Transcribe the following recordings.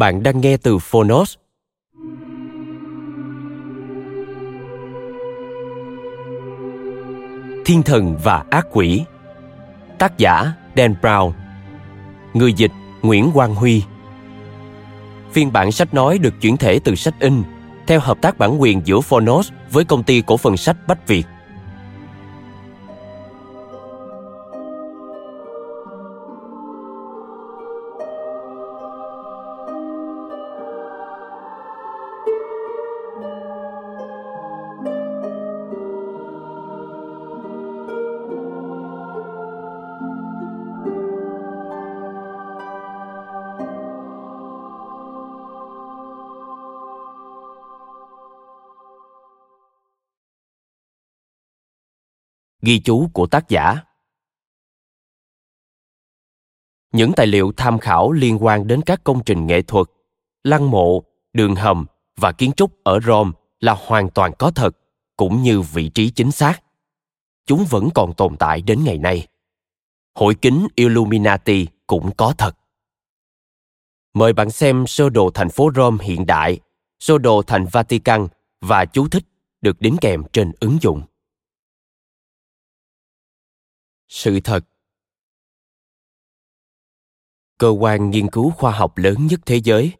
Bạn đang nghe từ Phonos. Thiên thần và ác quỷ Tác giả, Dan Brown Người dịch, Nguyễn Quang Huy Phiên bản sách nói được chuyển thể từ sách in, theo hợp tác bản quyền giữa Phonos với công ty cổ phần sách Bách Việt. Ghi chú của tác giả Những tài liệu tham khảo liên quan đến các công trình nghệ thuật, lăng mộ, đường hầm và kiến trúc ở Rome là hoàn toàn có thật, cũng như vị trí chính xác. Chúng vẫn còn tồn tại đến ngày nay. Hội kính Illuminati cũng có thật. Mời bạn xem sơ đồ thành phố Rome hiện đại, sơ đồ thành Vatican và chú thích được đính kèm trên ứng dụng sự thật. Cơ quan nghiên cứu khoa học lớn nhất thế giới,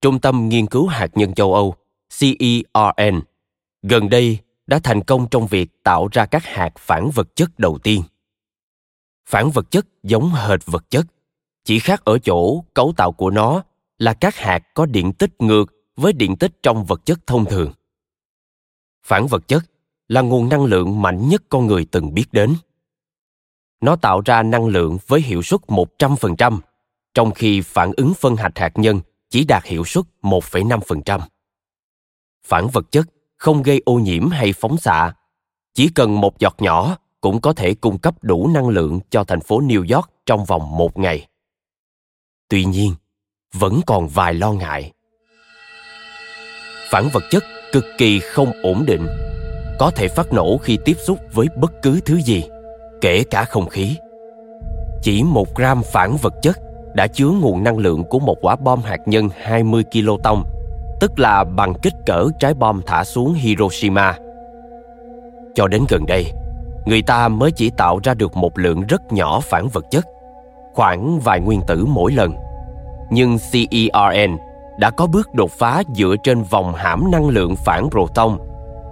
trung tâm nghiên cứu hạt nhân châu âu cern gần đây đã thành công trong việc tạo ra các hạt phản vật chất đầu tiên. Phản vật chất giống hệt vật chất, chỉ khác ở chỗ cấu tạo của nó là các hạt có điện tích ngược với điện tích trong vật chất thông thường. Phản vật chất là nguồn năng lượng mạnh nhất con người từng biết đến nó tạo ra năng lượng với hiệu suất 100%, trong khi phản ứng phân hạch hạt nhân chỉ đạt hiệu suất 1,5%. Phản vật chất không gây ô nhiễm hay phóng xạ, chỉ cần một giọt nhỏ cũng có thể cung cấp đủ năng lượng cho thành phố New York trong vòng một ngày. Tuy nhiên, vẫn còn vài lo ngại. Phản vật chất cực kỳ không ổn định, có thể phát nổ khi tiếp xúc với bất cứ thứ gì kể cả không khí. Chỉ một gram phản vật chất đã chứa nguồn năng lượng của một quả bom hạt nhân 20 kiloton, tức là bằng kích cỡ trái bom thả xuống Hiroshima. Cho đến gần đây, người ta mới chỉ tạo ra được một lượng rất nhỏ phản vật chất, khoảng vài nguyên tử mỗi lần. Nhưng CERN đã có bước đột phá dựa trên vòng hãm năng lượng phản proton,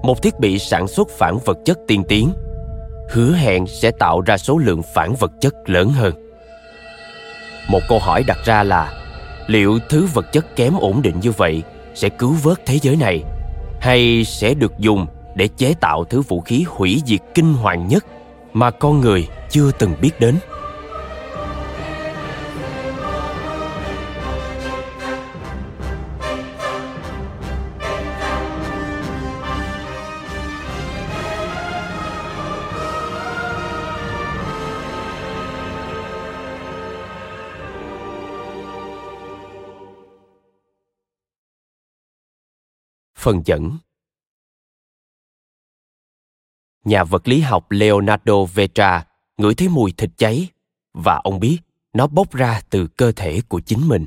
một thiết bị sản xuất phản vật chất tiên tiến – hứa hẹn sẽ tạo ra số lượng phản vật chất lớn hơn. Một câu hỏi đặt ra là, liệu thứ vật chất kém ổn định như vậy sẽ cứu vớt thế giới này, hay sẽ được dùng để chế tạo thứ vũ khí hủy diệt kinh hoàng nhất mà con người chưa từng biết đến? Phần dẫn Nhà vật lý học Leonardo Vetra ngửi thấy mùi thịt cháy và ông biết nó bốc ra từ cơ thể của chính mình.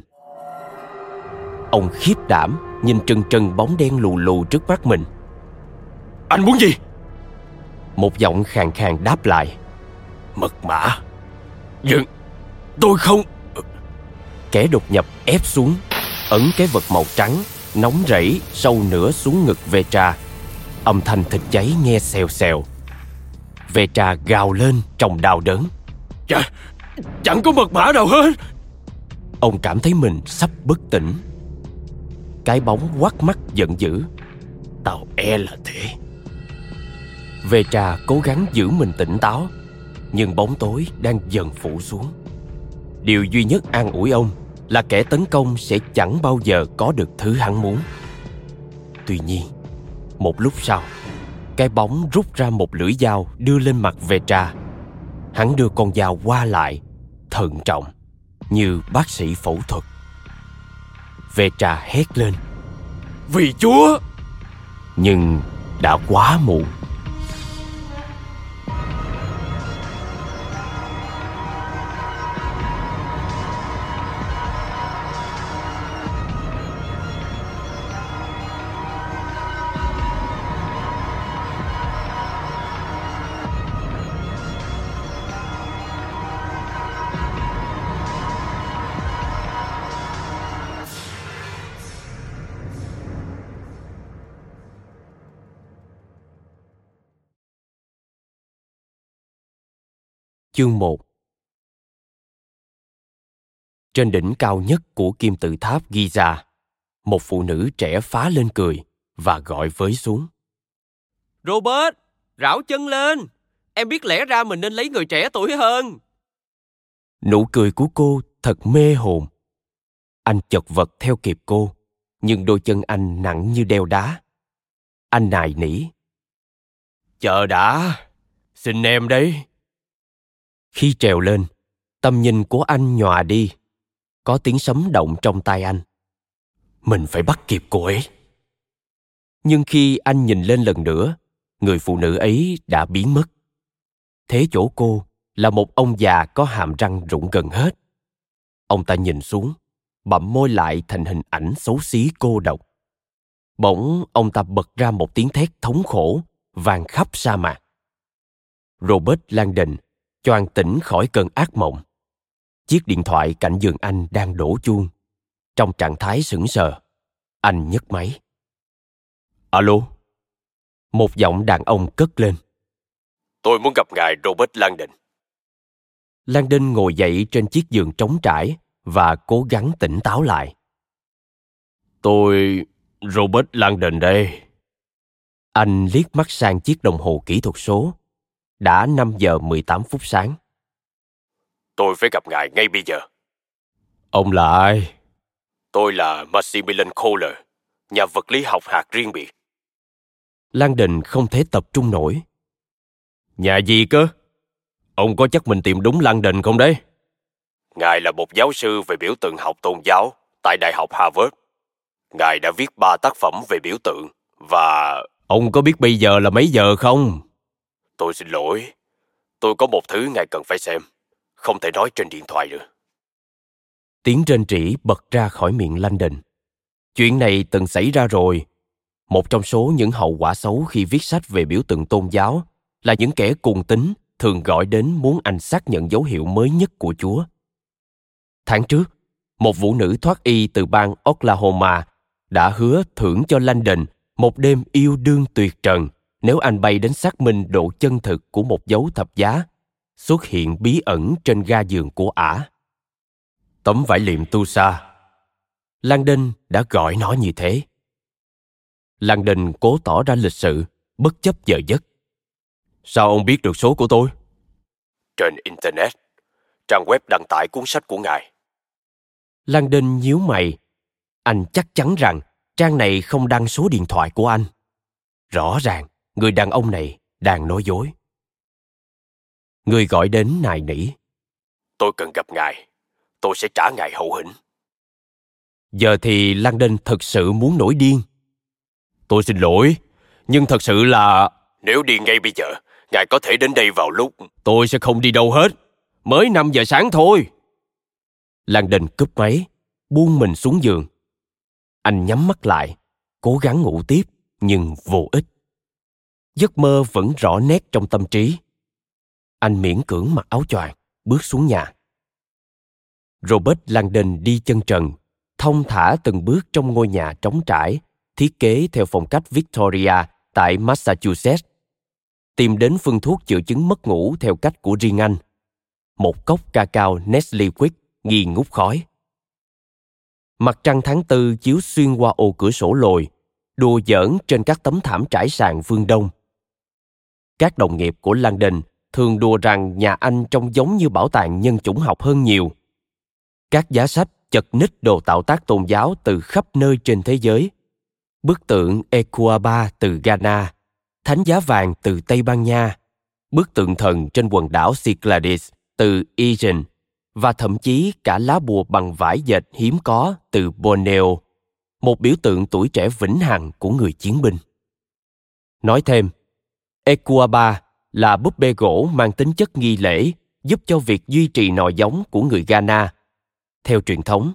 Ông khiếp đảm nhìn trần trần bóng đen lù lù trước mắt mình. Anh muốn gì? Một giọng khàn khàn đáp lại. Mật mã Nhưng tôi không Kẻ đột nhập ép xuống Ấn cái vật màu trắng Nóng rẫy sâu nửa xuống ngực Vetra Âm thanh thịt cháy nghe xèo xèo. Vetra gào lên trong đau đớn. Chà, Chẳng có mật mã nào hết. Ông cảm thấy mình sắp bất tỉnh. Cái bóng quắt mắt giận dữ. Tao e là thế. Vetra cố gắng giữ mình tỉnh táo Nhưng bóng tối đang dần phủ xuống. Điều duy nhất an ủi ông là kẻ tấn công sẽ chẳng bao giờ có được thứ hắn muốn. Tuy nhiên, Một lúc sau, Cái bóng rút ra một lưỡi dao đưa lên mặt Vetra. Hắn đưa con dao qua lại, Thận trọng, Như bác sĩ phẫu thuật. Vetra hét lên, Vì chúa! Nhưng đã quá muộn. Chương 1 Trên đỉnh cao nhất của kim tự tháp Giza, một phụ nữ trẻ phá lên cười và gọi với xuống. Robert, rảo chân lên. Em biết lẽ ra mình nên lấy người trẻ tuổi hơn. Nụ cười của cô thật mê hồn. Anh chật vật theo kịp cô, nhưng đôi chân anh nặng như đeo đá. Anh nài nỉ. Chờ đã, xin em đấy. Khi trèo lên, tầm nhìn của anh nhòa đi. Có tiếng sấm động trong tai anh. Mình phải bắt kịp cô ấy. Nhưng khi anh nhìn lên lần nữa, người phụ nữ ấy đã biến mất. Thế chỗ cô là một ông già có hàm răng rụng gần hết. Ông ta nhìn xuống, bậm môi lại thành hình ảnh xấu xí cô độc. Bỗng ông ta bật ra một tiếng thét thống khổ, vang khắp sa mạc. Robert Langdon choàng tỉnh khỏi cơn ác mộng. Chiếc điện thoại cạnh giường anh đang đổ chuông. Trong trạng thái sững sờ, anh nhấc máy. Alo? Một giọng đàn ông cất lên. Tôi muốn gặp ngài Robert Langdon. Langdon ngồi dậy trên chiếc giường trống trải và cố gắng tỉnh táo lại. Tôi... Robert Langdon đây. Anh liếc mắt sang chiếc đồng hồ kỹ thuật số đã 5 giờ 18 phút sáng. Tôi phải gặp ngài ngay bây giờ. Ông là ai? Tôi là Maximilian Kohler, nhà vật lý học hạt riêng biệt. Lan Đình không thể tập trung nổi. Nhà gì cơ? Ông có chắc mình tìm đúng Lan Đình không đấy? Ngài là một giáo sư về biểu tượng học tôn giáo tại Đại học Harvard. Ngài đã viết ba tác phẩm về biểu tượng và... Ông có biết bây giờ là mấy giờ không? Tôi xin lỗi. Tôi có một thứ ngài cần phải xem. Không thể nói trên điện thoại được. Tiếng rên rỉ bật ra khỏi miệng Landon. Chuyện này từng xảy ra rồi. Một trong số những hậu quả xấu khi viết sách về biểu tượng tôn giáo là những kẻ cùng tính thường gọi đến muốn anh xác nhận dấu hiệu mới nhất của Chúa. Tháng trước, một vũ nữ thoát y từ bang Oklahoma đã hứa thưởng cho Landon một đêm yêu đương tuyệt trần nếu anh bay đến xác minh độ chân thực của một dấu thập giá xuất hiện bí ẩn trên ga giường của ả. Tấm vải liệm tu sa. Langdon đã gọi nó như thế. Langdon cố tỏ ra lịch sự, bất chấp giờ giấc. Sao ông biết được số của tôi? Trên Internet, trang web đăng tải cuốn sách của ngài. Langdon nhíu mày. Anh chắc chắn rằng trang này không đăng số điện thoại của anh. Rõ ràng, người đàn ông này đang nói dối. Người gọi đến nài nỉ. Tôi cần gặp ngài. Tôi sẽ trả ngài hậu hĩnh. Giờ thì Đinh thật sự muốn nổi điên. Tôi xin lỗi nhưng thật sự là nếu đi ngay bây giờ ngài có thể đến đây vào lúc tôi sẽ không đi đâu hết. Mới 5 giờ sáng thôi. Đinh cúp máy buông mình xuống giường. Anh nhắm mắt lại cố gắng ngủ tiếp nhưng vô ích giấc mơ vẫn rõ nét trong tâm trí Anh miễn cưỡng mặc áo choàng, bước xuống nhà. Robert Langdon đi chân trần, thông thả từng bước trong ngôi nhà trống trải, thiết kế theo phong cách Victoria tại Massachusetts. Tìm đến phương thuốc chữa chứng mất ngủ theo cách của riêng anh. Một cốc ca cao Nestle Quick nghi ngút khói. Mặt trăng tháng tư chiếu xuyên qua ô cửa sổ lồi, đùa giỡn trên các tấm thảm trải sàn phương đông. Các đồng nghiệp của Langdon thường đùa rằng nhà anh trông giống như bảo tàng nhân chủng học hơn nhiều. Các giá sách chật ních đồ tạo tác tôn giáo từ khắp nơi trên thế giới. Bức tượng Ecuaba từ Ghana, thánh giá vàng từ Tây Ban Nha, bức tượng thần trên quần đảo Cyclades từ egypt và thậm chí cả lá bùa bằng vải dệt hiếm có từ Borneo, một biểu tượng tuổi trẻ vĩnh hằng của người chiến binh. Nói thêm, Ecuaba là búp bê gỗ mang tính chất nghi lễ giúp cho việc duy trì nòi giống của người Ghana. Theo truyền thống,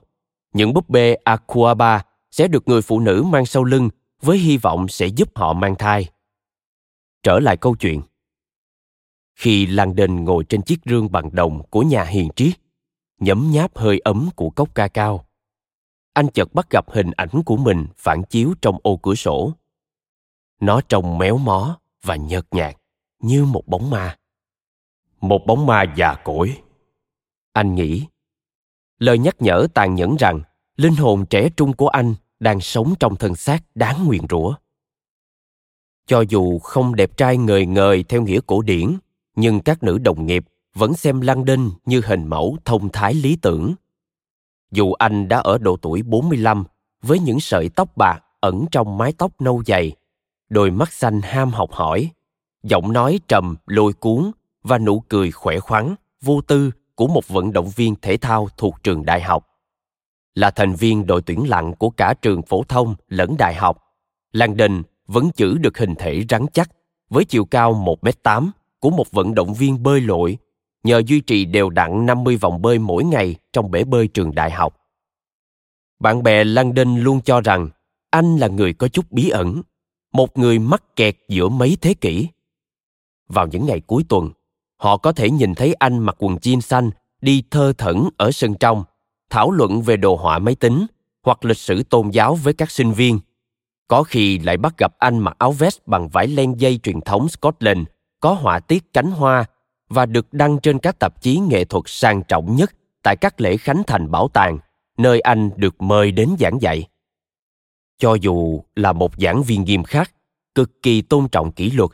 những búp bê Aquaba sẽ được người phụ nữ mang sau lưng với hy vọng sẽ giúp họ mang thai. Trở lại câu chuyện. Khi Langdon ngồi trên chiếc rương bằng đồng của nhà hiền triết, nhấm nháp hơi ấm của cốc ca cao, anh chợt bắt gặp hình ảnh của mình phản chiếu trong ô cửa sổ. Nó trông méo mó và nhợt nhạt như một bóng ma. Một bóng ma già cỗi. Anh nghĩ. Lời nhắc nhở tàn nhẫn rằng linh hồn trẻ trung của anh đang sống trong thân xác đáng nguyền rủa. Cho dù không đẹp trai ngời ngời theo nghĩa cổ điển, nhưng các nữ đồng nghiệp vẫn xem Lăng Đinh như hình mẫu thông thái lý tưởng. Dù anh đã ở độ tuổi 45 với những sợi tóc bạc ẩn trong mái tóc nâu dày, đôi mắt xanh ham học hỏi, giọng nói trầm lôi cuốn và nụ cười khỏe khoắn vô tư của một vận động viên thể thao thuộc trường đại học là thành viên đội tuyển lặn của cả trường phổ thông lẫn đại học Langdon vẫn giữ được hình thể rắn chắc với chiều cao 1m8 của một vận động viên bơi lội nhờ duy trì đều đặn 50 vòng bơi mỗi ngày trong bể bơi trường đại học. Bạn bè Langdon luôn cho rằng anh là người có chút bí ẩn, một người mắc kẹt giữa mấy thế kỷ. Vào những ngày cuối tuần, họ có thể nhìn thấy anh mặc quần jean xanh đi thơ thẩn ở sân trong, thảo luận về đồ họa máy tính hoặc lịch sử tôn giáo với các sinh viên. Có khi lại bắt gặp anh mặc áo vest bằng vải len dây truyền thống scotland có họa tiết cánh hoa và được đăng trên các tạp chí nghệ thuật sang trọng nhất tại các lễ khánh thành bảo tàng, nơi anh được mời đến giảng dạy cho dù là một giảng viên nghiêm khắc cực kỳ tôn trọng kỷ luật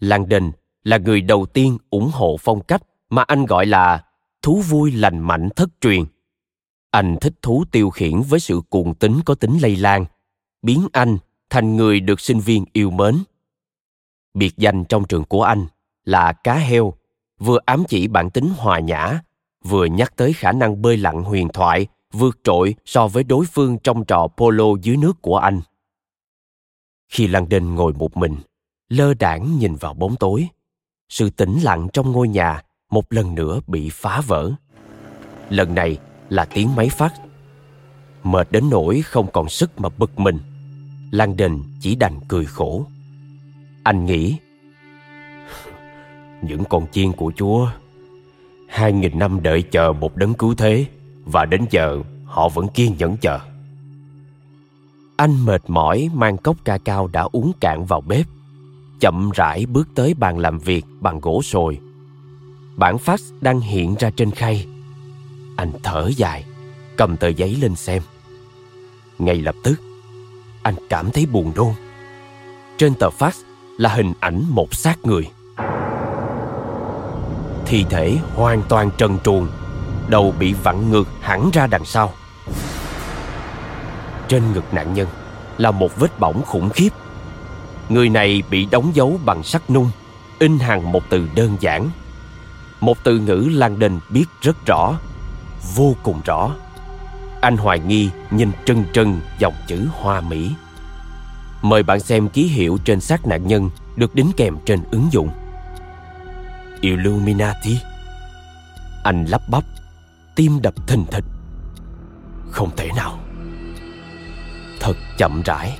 langdon là người đầu tiên ủng hộ phong cách mà anh gọi là thú vui lành mạnh thất truyền. Anh thích thú tiêu khiển với sự cuồng tính có tính lây lan, biến anh thành người được sinh viên yêu mến. Biệt danh trong trường của anh là cá heo, vừa ám chỉ bản tính hòa nhã, vừa nhắc tới khả năng bơi lặn huyền thoại vượt trội so với đối phương trong trò polo dưới nước của anh. Khi London ngồi một mình, lơ đảng nhìn vào bóng tối, sự tĩnh lặng trong ngôi nhà một lần nữa bị phá vỡ. Lần này là tiếng máy phát. Mệt đến nỗi không còn sức mà bực mình. Lan đình chỉ đành cười khổ. Anh nghĩ những con chiên của chúa hai nghìn năm đợi chờ một đấng cứu thế và đến giờ họ vẫn kiên nhẫn chờ anh mệt mỏi mang cốc ca cao đã uống cạn vào bếp chậm rãi bước tới bàn làm việc bằng gỗ sồi. Bản fax đang hiện ra trên khay. Anh thở dài, cầm tờ giấy lên xem. Ngay lập tức, anh cảm thấy buồn nôn. Trên tờ fax là hình ảnh một xác người. Thi thể hoàn toàn trần truồng, đầu bị vặn ngược hẳn ra đằng sau. Trên ngực nạn nhân là một vết bỏng khủng khiếp. Người này bị đóng dấu bằng sắt nung, in hàng một từ đơn giản. Một từ ngữ lan đền biết rất rõ, vô cùng rõ. Anh hoài nghi nhìn trân trân dòng chữ hoa mỹ. Mời bạn xem ký hiệu trên xác nạn nhân được đính kèm trên ứng dụng. Illuminati. Anh lắp bắp tim đập thình thịch không thể nào thật chậm rãi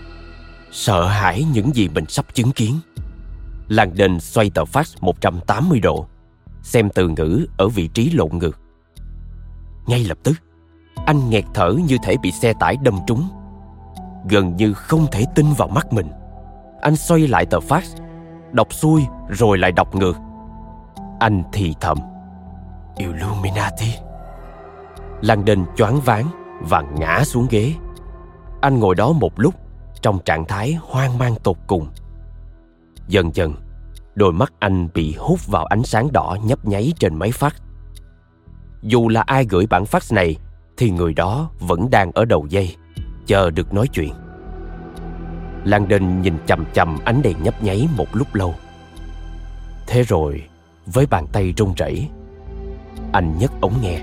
sợ hãi những gì mình sắp chứng kiến. Langdon xoay tờ fax 180 độ. xem từ ngữ ở vị trí lộn ngược. Ngay lập tức, anh nghẹt thở như thể bị xe tải đâm trúng. Gần như không thể tin vào mắt mình. Anh xoay lại tờ fax, đọc xuôi rồi lại đọc ngược. Anh thì thầm. Illuminati. Langdon choáng váng và ngã xuống ghế. Anh ngồi đó một lúc trong trạng thái hoang mang tột cùng. Dần dần, đôi mắt anh bị hút vào ánh sáng đỏ nhấp nháy trên máy phát. Dù là ai gửi bản fax này thì người đó vẫn đang ở đầu dây, chờ được nói chuyện. Langdon nhìn chầm chầm ánh đèn nhấp nháy một lúc lâu. Thế rồi, với bàn tay run rẩy, anh nhấc ống nghe.